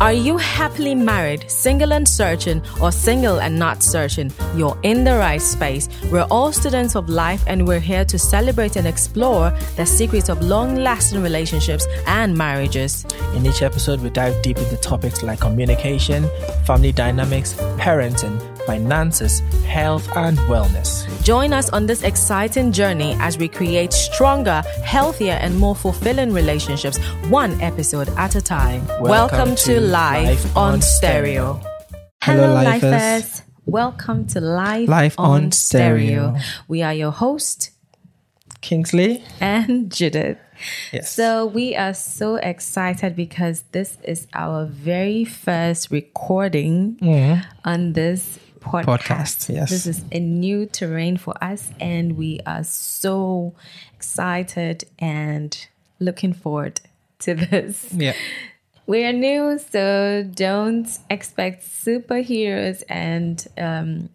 Are you happily married, single and searching, or single and not searching? You're in the right space. We're all students of life and we're here to celebrate and explore the secrets of long lasting relationships and marriages. In each episode, we dive deep into topics like communication, family dynamics, parenting, finances, health, and wellness. Join us on this exciting journey as we create stronger, healthier, and more fulfilling relationships, one episode at a time. Welcome, Welcome to, to Life Life on on Stereo. Stereo. Hello, Hello, Lifers. Lifers. Welcome to Life, Life on, on Stereo. Stereo. We are your host Kingsley? and Judith. Yes. So we are so excited because this is our very first recording mm. on this podcast. Podcast, yes. This is a new terrain for us and we are so excited and looking forward to this. yeah. We are new, so don't expect superheroes and um,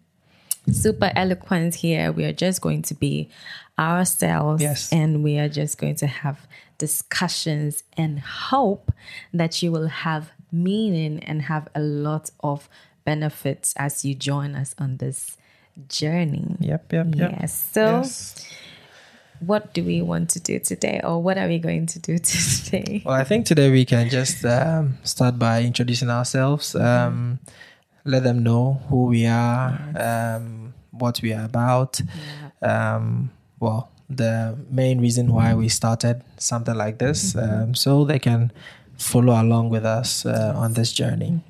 super eloquence here. We are just going to be ourselves Yes. and we are just going to have discussions and hope that you will have meaning and have a lot of benefits as you join us on this journey. Yep, yep, yep. Yes. So, Yes. what do we want to do today, or what are we going to do today? Well, I think today we can just um, start by introducing ourselves, um, let them know who we are, um, what we are about. Um, well, the main reason why we started something like this, um, so they can follow along with us uh, on this journey.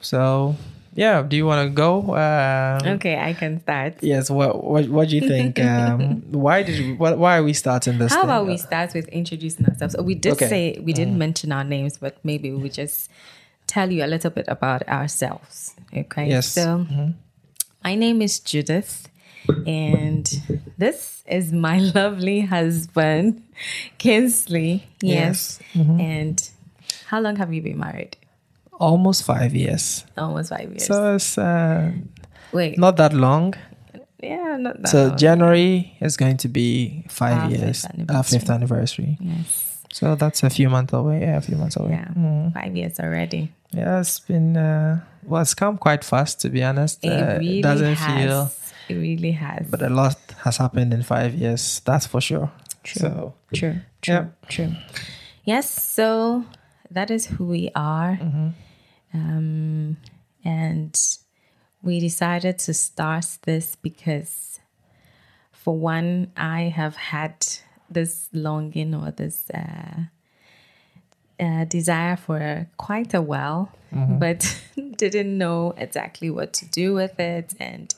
So, yeah, do you want to go? Um, Okay, I can start. Yes. What What, what do you think? Um, why did you, what, Why are we starting this? How thing? about we start with introducing ourselves? Oh, we did Okay. say we didn't mention our names, but maybe we just tell you a little bit about ourselves. Okay. Yes. So, my name is Judith, and this is my lovely husband, Kingsley. Yes. Yes. And how long have you been married? Almost five years. Almost five years. So it's uh, Wait. not that long. yeah, not that So long. January is going to be five Our fifth years, our fifth anniversary. Yes. So that's a few months away. Yeah, a few months away. Yeah. Mm. Five years already. Yeah, it's been uh, well, it's come quite fast to be honest. It Uh, really doesn't has. feel, It really has. but a lot has happened in five years. That's for sure. True. So True. True. Yeah. True. Yes. So that is who we are. Um, and we decided to start this because, for one, I have had this longing or this uh, uh, desire for quite a while, but didn't know exactly what to do with it and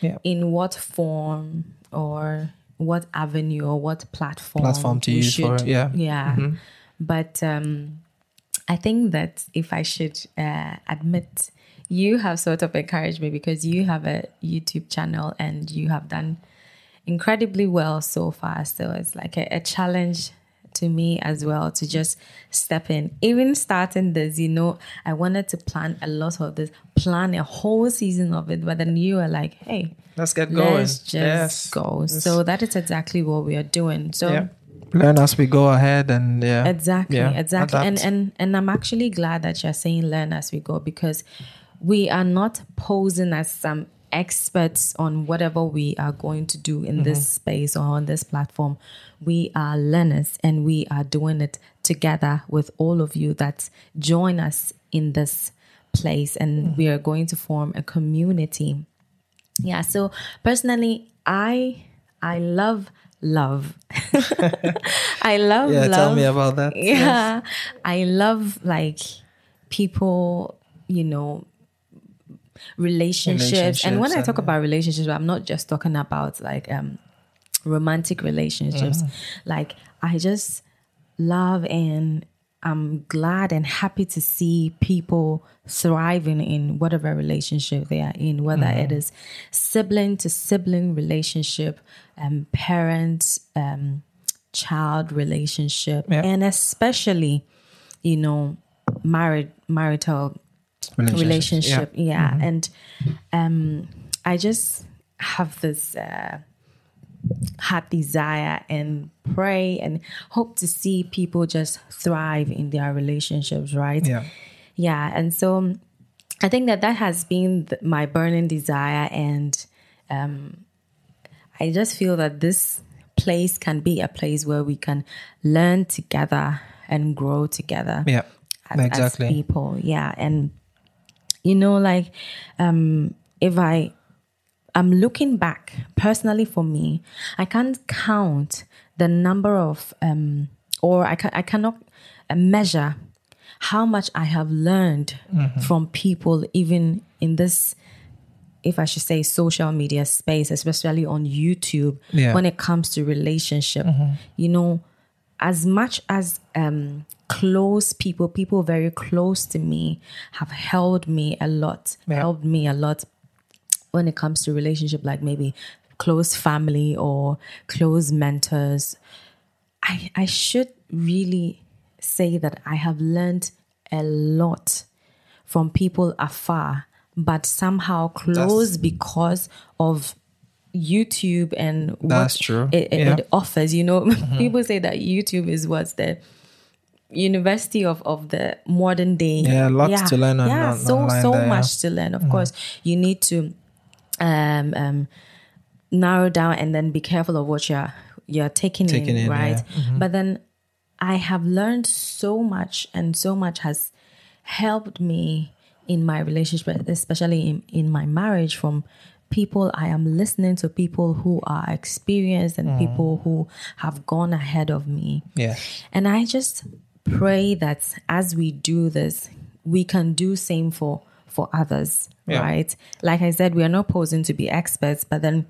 yeah, in what form or what avenue or what platform Platform to use for it, yeah. yeah. But um i think that if i should uh, admit you have sort of encouraged me because you have a youtube channel and you have done incredibly well so far so it's like a, a challenge to me as well to just step in even starting this you know i wanted to plan a lot of this plan a whole season of it but then you were like hey let's get going. Let's just yes. go. So that is exactly what we are doing. So yeah. Learn as we go ahead and yeah. exactly, Yeah, exactly. And adapt. and and I'm actually glad that you're saying learn as we go because we are not posing as some experts on whatever we are going to do in this Mm-hmm. space or on this platform. We are learners and we are doing it together with all of you that join us in this place and Mm-hmm. we are going to form a community yeah so personally i i love love. I love yeah, love tell me about that. yeah. i love like people you know relationships, and when i talk and- about relationships i'm not just talking about like um romantic relationships. Like i just love and i'm glad and happy to see people thriving in whatever relationship they are in whether it is sibling to sibling relationship um parent um child relationship Yeah. and especially you know married marital Relationships, relationship yeah, and um i just have this uh heart desire and pray and hope to see people just thrive in their relationships right Yeah. yeah and so i think that that has been th- my burning desire and um, i just feel that this place can be a place where we can learn together and grow together Yeah. as, exactly. as people yeah and you know like um if i i'm looking back personally for me i can't count the number of um or i can i cannot uh, measure how much i have learned Mm-hmm. from people even in this if i should say social media space especially on youtube Yeah. Mm-hmm. when it comes to relationship you know as much as um close people people very close to me have held me a lot Yeah. helped me a lot when it comes to relationship like maybe close family or close mentors i i should really say that i have learned a lot from people afar but somehow close because of youtube and what That's true. it, it, Yeah. it offers you know mm-hmm. people say that youtube is what's the university of, of the modern day Yeah, lots to learn on- yeah on- so so there, yeah. much to learn of mm-hmm. course you need to um um narrow down and then be careful of what you're you're taking, Taking in, in, right yeah. Mm-hmm. but then i have learned so much and so much has helped me in my relationship especially in, in my marriage from people i am listening to people who are experienced and Mm. people who have gone ahead of me Yeah. and I just pray that as we do this, we can do same for for others, Yeah. right? Like I said, we are not posing to be experts, but then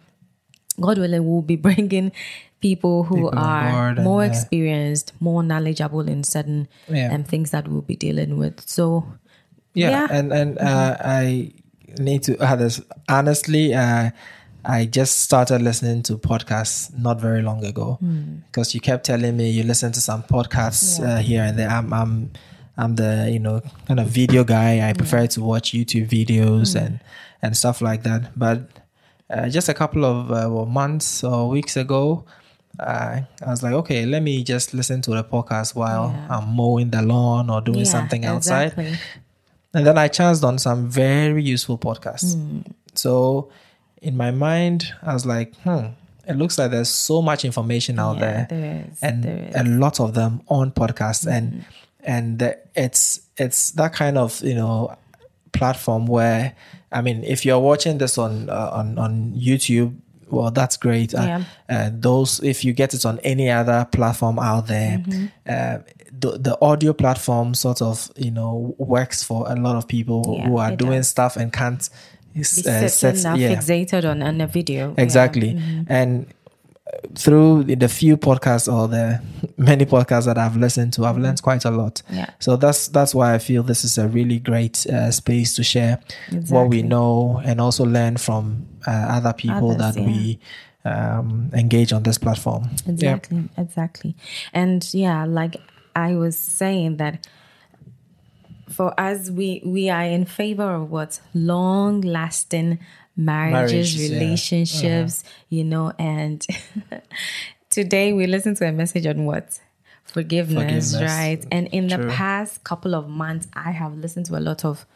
God willing, we'll be bringing people who People are board and, more uh, experienced, more knowledgeable in certain Yeah. um, things that we'll be dealing with. So, yeah, Yeah. and and uh, I need to add this honestly. Uh, I just started listening to podcasts not very long ago because you kept telling me you listen to some podcasts uh, here and there. I'm I'm I'm the you know kind of video guy. I prefer to watch YouTube videos and and stuff like that. But uh, just a couple of uh, well, months or weeks ago. Uh, I was like, okay, let me just listen to the podcast while Yeah. I'm mowing the lawn or doing yeah, something outside. exactly. And then I chanced on some very useful podcasts. So in my mind, I was like, hmm, it looks like there's so much information out Yeah, there. there is, and there is. a lot of them on podcasts and and it's it's that kind of you know platform where I mean if you're watching this on uh, on on YouTube well that's great Uh, Yeah. uh, those if you get it on any other platform out there Mm-hmm. uh, the, the audio platform sort of you know works for a lot of people who- Yeah, who are doing does. stuff and can't uh, set- yeah fixated on, on a video. Yeah. exactly and uh, through the- few podcasts or the many podcasts that i've listened to i've learned quite a lot. Yeah. so that's that's why i feel this is a really great uh, space to share what we know and also learn from uh, other people Others, that we um, engage on this platform. Yeah. Exactly, exactly. And yeah, like I was saying that for us we we are in favor of what long lasting marriages, Marriages, yeah. Uh-huh. relationships, you know, and today we listen to a message on what? Forgiveness, Forgiveness. right? And in True. the past couple of months I have listened to a lot of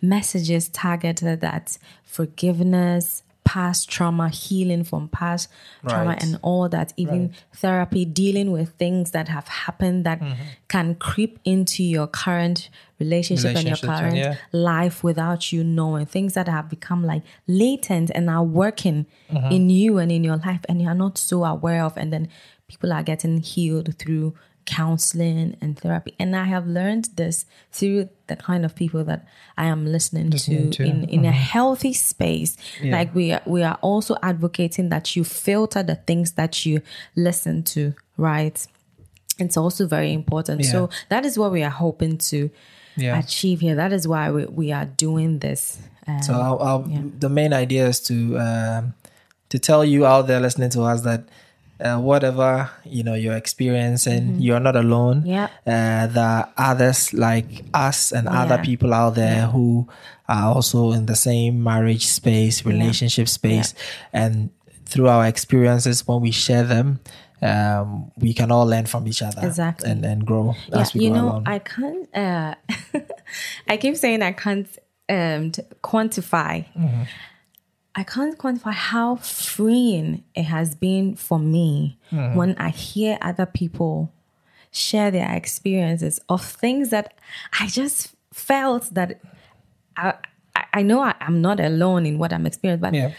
messages targeted at forgiveness, past trauma, healing from past trauma, Right. and all that, even therapy, dealing with things that have happened that Mm-hmm. can creep into your current relationship and your current yeah. life without you knowing, things that have become like latent and are working Mm-hmm. in you and in your life, and you're not so aware of, and then people are getting healed through counseling and therapy. And I have learned this through the kind of people that I am listening, Listening to, to, in, in a healthy space. Yeah. Like we are, we are also advocating that you filter the things that you listen to, right? It's also very important. So that is what we are hoping to Yeah. achieve here. That is why we, we are doing this. Um, So our, our, the main idea is to um, to tell you out there listening to us that uh, whatever you know you're experiencing, you're not alone. Mm-hmm. Yeah. Uh, there are others like us and other people out there who are also in the same marriage space, relationship space, and through our experiences when we share them. Um, we can all learn from each other Exactly. and, and grow as we you go know, along. I can't. Uh, I keep saying I can't um, quantify. Mm-hmm. I can't quantify how freeing it has been for me Mm-hmm. when I hear other people share their experiences of things that I just felt that I I- know I, I'm not alone in what I'm experiencing, but yeah.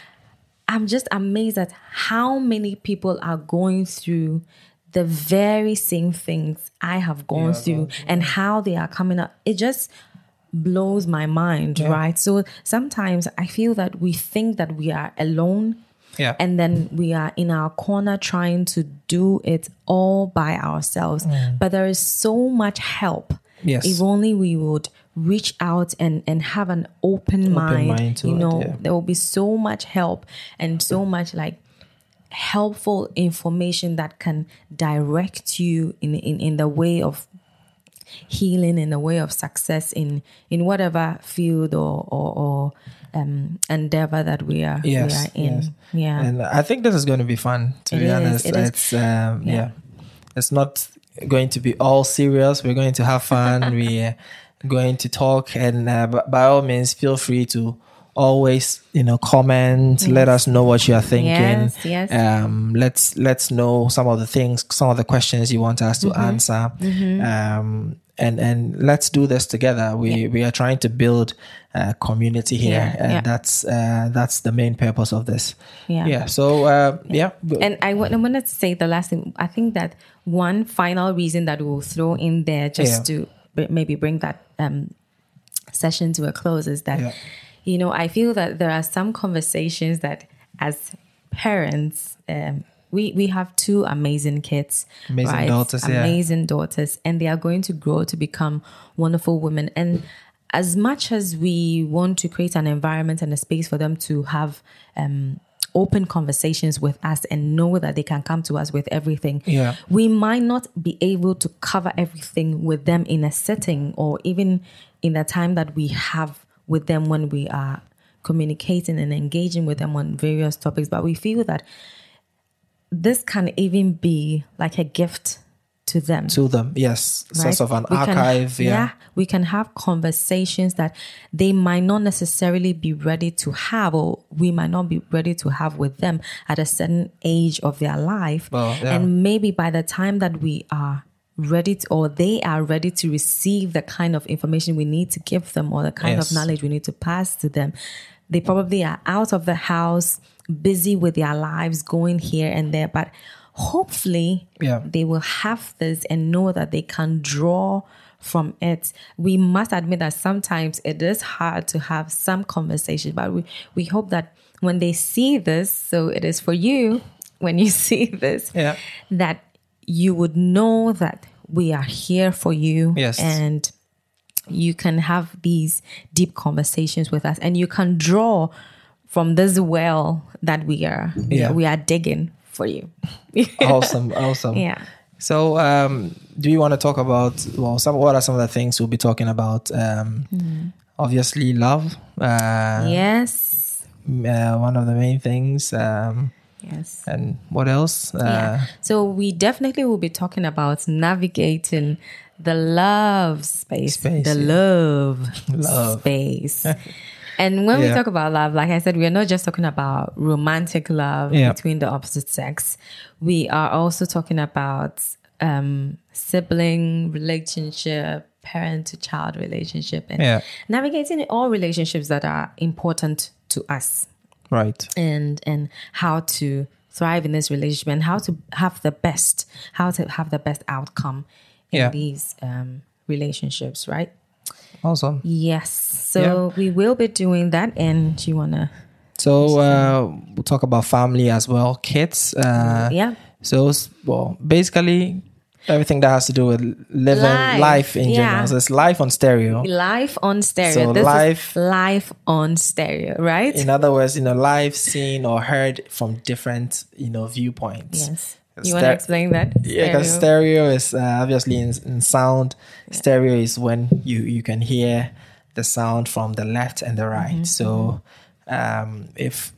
I'm just amazed at how many people are going through the very same things I have gone Yeah, through gone and how they are coming up. It just blows my mind, right? So sometimes I feel that we think that we are alone Yeah. and then we are in our corner trying to do it all by ourselves. Mm. But there is so much help. Yes. If only we would reach out and, and have an open, mind, mind to you it, know, yeah. there will be so much help and so much like helpful information that can direct you in, in, in the way of healing in the way of success in in whatever field or or, or um endeavor that we are Yes, we are in yes. yeah And I think this is going to be fun. To It be is, honest, it it's um, yeah. it's not going to be all serious. We're going to have fun. We're going to talk, and uh, by all means, feel free to always you know comment. Let us know what you are thinking. Yes, yes. Um, let's let's know some of the things, some of the questions you want us to Mm-hmm. answer. Um, and and let's do this together. We we are trying to build a community here, Yeah, and yeah. that's uh, that's the main purpose of this. Yeah. Yeah. So uh, yeah. and I wa- I wanted to say the last thing. I think that one final reason that we'll throw in there just Yeah. to maybe bring that um, session to a close is that, Yeah. you know, I feel that there are some conversations that as parents, um, we, we have two amazing kids, Amazing right? daughters, yeah. amazing daughters, and they are going to grow to become wonderful women. And as much as we want to create an environment and a space for them to have um, open conversations with us and know that they can come to us with everything, Yeah. we might not be able to cover everything with them in a setting or even in the time that we have with them when we are communicating and engaging with them on various topics. But we feel that this can even be like a gift to them to them, yes, right? sort of an We can- archive. yeah. we can have conversations that they might not necessarily be ready to have, or we might not be ready to have with them at a certain age of their life. Well, yeah. And maybe by the time that we are ready to, or they are ready to receive the kind of information we need to give them, or the kind Yes. of knowledge we need to pass to them, they probably are out of the house, busy with their lives, going here and there. But hopefully, Yeah. they will have this and know that they can draw from it. We must admit that sometimes it is hard to have some conversation, but we, we hope that when they see this, so it is for you when you see this, Yeah. that you would know that we are here for you Yes. and you can have these deep conversations with us and you can draw from this well that we are Yeah. we are digging for you. awesome, awesome. Yeah. So, um, do you want to talk about well, some what are some of the things we'll be talking about? Um, Hmm. Obviously, love. Uh, Yes. uh, one of the main things. Um, Yes. and what else? Uh, yeah. So we definitely will be talking about navigating the love space, Space, the yeah. love, Love. space. and when we talk about love, like I said, we are not just talking about romantic love Yeah. between the opposite sex. We are also talking about um, sibling relationship, parent to child relationship, and Yeah. navigating all relationships that are important to us Right. and and how to thrive in this relationship and how to have the best how to have the best outcome in Yeah. these um, relationships right Awesome. yes so we will be doing that and do you want to So uh, we'll talk about family as well, kids. Uh, yeah So well, basically everything that has to do with living Life, life, in yeah. general. So it's life on stereo. Life on stereo So this is life on stereo right In other words, you know, live seen or heard from different, you know, viewpoints. yes you want to explain that Yeah, because stereo is uh, obviously in, in sound. Stereo is when you you can hear the sound from the left and the right. Mm-hmm, So, um, if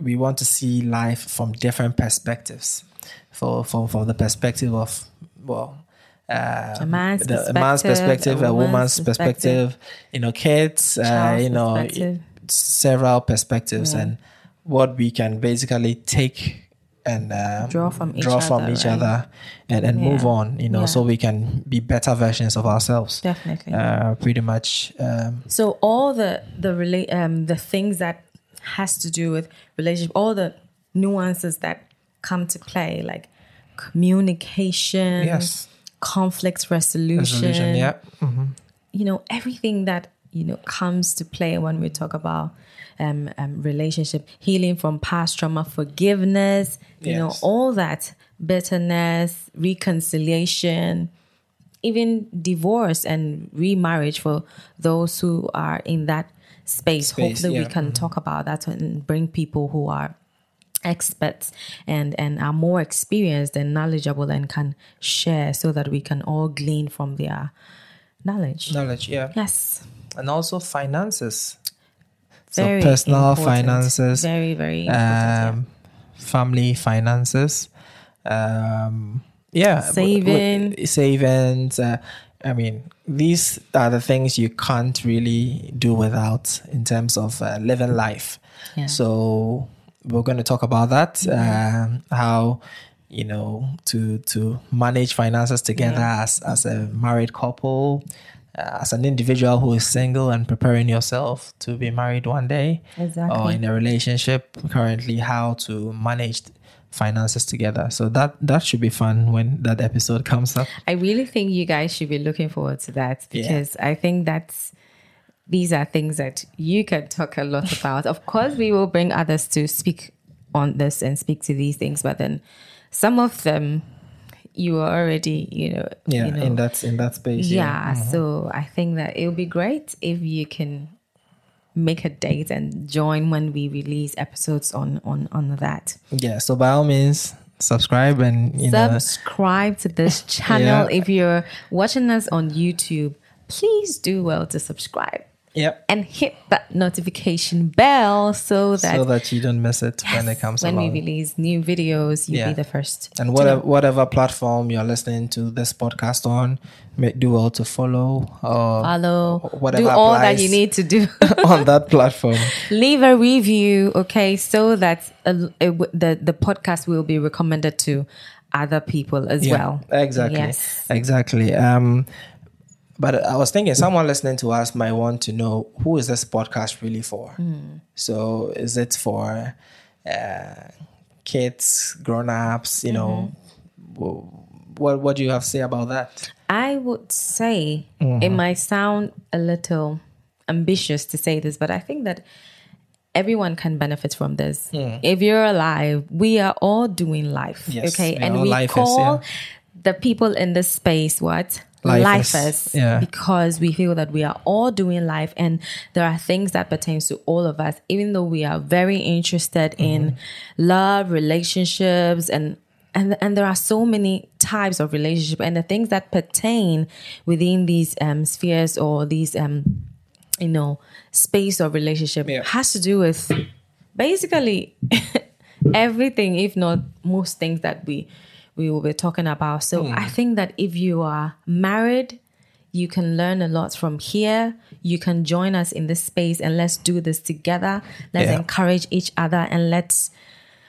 we want to see life from different perspectives, for from from the perspective of well. Uh, A man's the, a man's perspective, perspective, a a woman's perspective, perspective, you know, kids, uh, you know, perspective. several perspectives, Yeah. and what we can basically take and uh, Draw from each draw from other, each right? other, and, and move on, you know, Yeah. so we can be better versions of ourselves. Definitely. Uh, pretty much, um, So all the the rela- um the things that has to do with relationship, all the nuances that come to play, like communication, yes, conflict resolution, resolution, yeah, hmm you know, everything that you know comes to play when we talk about um, um relationship, healing from past trauma, forgiveness, you know, all that bitterness, reconciliation, even divorce and remarriage for those who are in that space. Space, Hopefully, we yeah. can talk about that and bring people who are experts and and are more experienced and knowledgeable and can share so that we can all glean from their knowledge. knowledge, yeah, Yes. And also finances. Very so personal important. finances, Very, very important. um, family finances, um, yeah, Saving. savings. Uh, I mean, these are the things you can't really do without in terms of uh, living life. Yeah. So we're going to talk about that. Um, how you know to to manage finances together as as a married couple. Uh, as an individual who is single and preparing yourself to be married one day, Exactly. or in a relationship currently, how to manage finances together. So that that should be fun when that episode comes up. I really think you guys should be looking forward to that Yeah. because I think that's these are things that you can talk a lot about. of course, we will bring others to speak on this and speak to these things, but then some of them you are already, you know, Yeah, you know, in that in that space. yeah. Mm-hmm. So I think that it would be great if you can make a date and join when we release episodes on on on that. yeah. So by all means, subscribe and you know subscribe to this channel. Yeah. If you're watching us on YouTube, please do well to subscribe Yep. and hit that notification bell so that, so that you don't miss it when it comes to when we release new videos, you'll Yeah. be the first. and whatever whatever platform you're listening to this podcast on, may, do well to follow or Follow, whatever do all that you need to do. on that platform. Leave a review, okay, so that uh, w- the the podcast will be recommended to other people as well. Exactly. Yes. Exactly. Um, but I was thinking someone listening to us might want to know who is this podcast really for. Hmm. So is it for uh, kids, grown ups? You know, Mm-hmm. wh- what what do you have to say about that? I would say Mm-hmm. it might sound a little ambitious to say this, but I think that everyone can benefit from this. If you're alive, we are all doing life. Yes, okay. and we call yeah. the people in this space what? Lifers, Lifers. yeah. Because we feel that we are all doing life and there are things that pertains to all of us, even though we are very interested in Mm-hmm. love, relationships and and and there are so many types of relationship and the things that pertain within these um spheres or these um you know space of relationship Yeah. has to do with basically everything if not most things that we we will be talking about so i hmm. think that if you are married you can learn a lot from here you can join us in this space and let's do this together let's Yeah. encourage each other and let's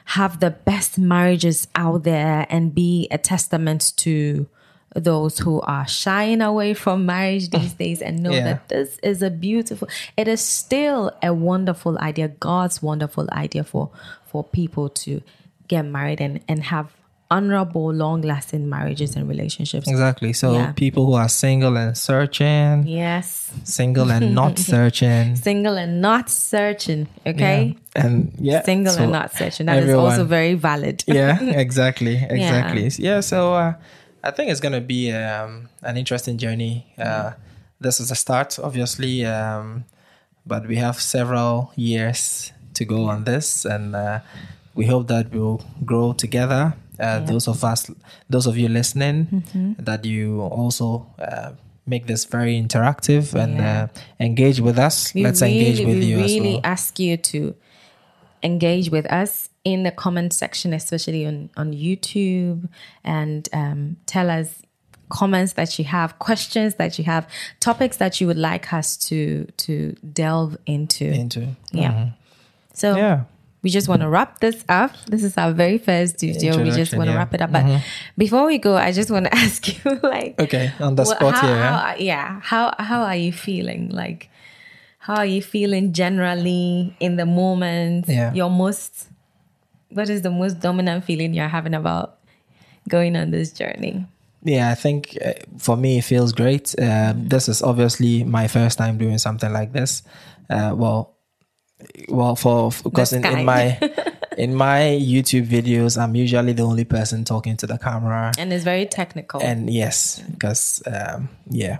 have the best marriages out there and be a testament to those who are shying away from marriage these days and know Yeah. that this is a beautiful it is still a wonderful idea god's wonderful idea for for people to get married and and have honorable long lasting marriages and relationships Exactly. So Yeah. people who are single and searching, yes single and not searching. single and not searching okay And yeah. single so and not searching That is everyone- also very valid yeah, exactly, exactly. Yeah, so uh, I think it's gonna be um, an interesting journey. Uh, this is a start, obviously, um, but we have several years to go on this, and uh, we hope that we'll grow together. Uh, Those of us, those of you listening, Mm-hmm. that you also. Uh, Make this very interactive and Yeah. uh, engage with us. we Let's really, engage with we you really as well. ask you to engage with us in the comment section, especially on, on YouTube, and um, tell us comments that you have, questions that you have, topics that you would like us to to delve into. Into Yeah. So yeah. We just want to wrap this up. This is our very first studio. We just want to yeah. wrap it up. But before we go, I just want to ask you, like, Okay, on the well, spot how, yeah? how- yeah. How how are you feeling? Like, how are you feeling generally in the moment? Yeah. Your most, what is the most dominant feeling you're having about going on this journey? Yeah, I think uh, for me it feels great. Um, this is obviously my first time doing something like this. Uh, well, well, for because in, in my in my YouTube videos, I'm usually the only person talking to the camera. And it's very technical. And yes, because um, yeah,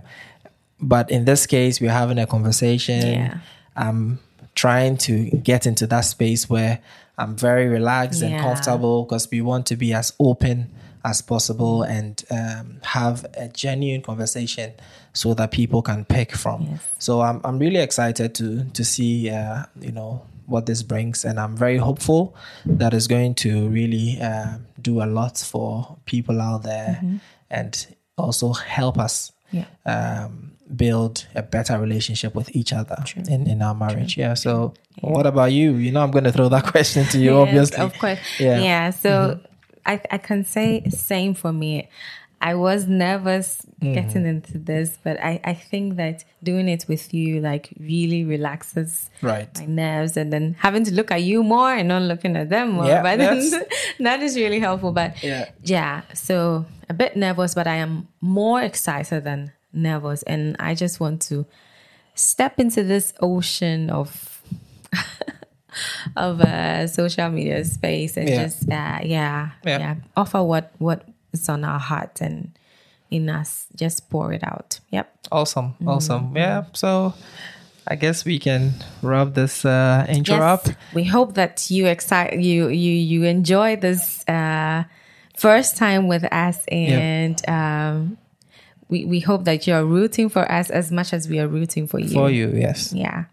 but in this case, we're having a conversation. Yeah. I'm trying to get into that space where I'm very relaxed and comfortable because we want to be as open as possible and um, have a genuine conversation so that people can pick from. Yes. So I'm I'm really excited to to see uh, you know what this brings, and I'm very hopeful that it's going to really uh, do a lot for people out there and also help us Yeah. um, build a better relationship with each other in, in our marriage. Yeah. So, what about you? You know, I'm going to throw that question to you, Yes, obviously. Of course. Yeah. Yeah. So I, I can say same for me. I was nervous mm-hmm. getting into this, but I, I think that doing it with you like really relaxes Right. my nerves and then having to look at you more and not looking at them more. Yeah, but that is really helpful. But Yeah. yeah, so a bit nervous, but I am more excited than nervous. And I just want to step into this ocean of of a social media space and Yeah. just uh, yeah, Yeah. yeah offer what what is on our heart and in us just pour it out yep Awesome. Mm-hmm. Awesome. Yeah. So, I guess we can wrap this uh, intro up. we hope that you excite you you you enjoy this uh first time with us and um we, we hope that you're rooting for us as much as we are rooting for you For you, yes. yeah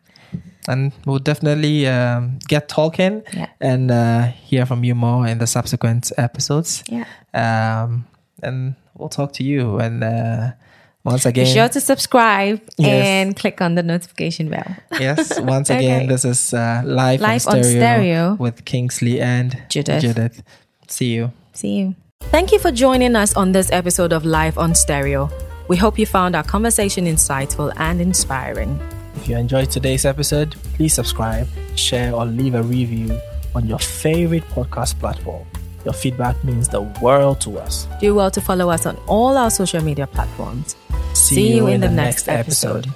And we'll definitely um, get talking Yeah. and uh, hear from you more in the subsequent episodes. yeah Um, and we'll talk to you. And uh, once again, be sure to subscribe Yes. and click on the notification bell Yes, once again, Okay. this is uh, live, Live on, on stereo stereo. with Kingsley and Judith. Judith. See you. See you. Thank you for joining us on this episode of Life on Stereo. We hope you found our conversation insightful and inspiring. If you enjoyed today's episode, please subscribe, share, or leave a review on your favorite podcast platform. Your feedback means the world to us. Do well to follow us on all our social media platforms. See you in the next episode.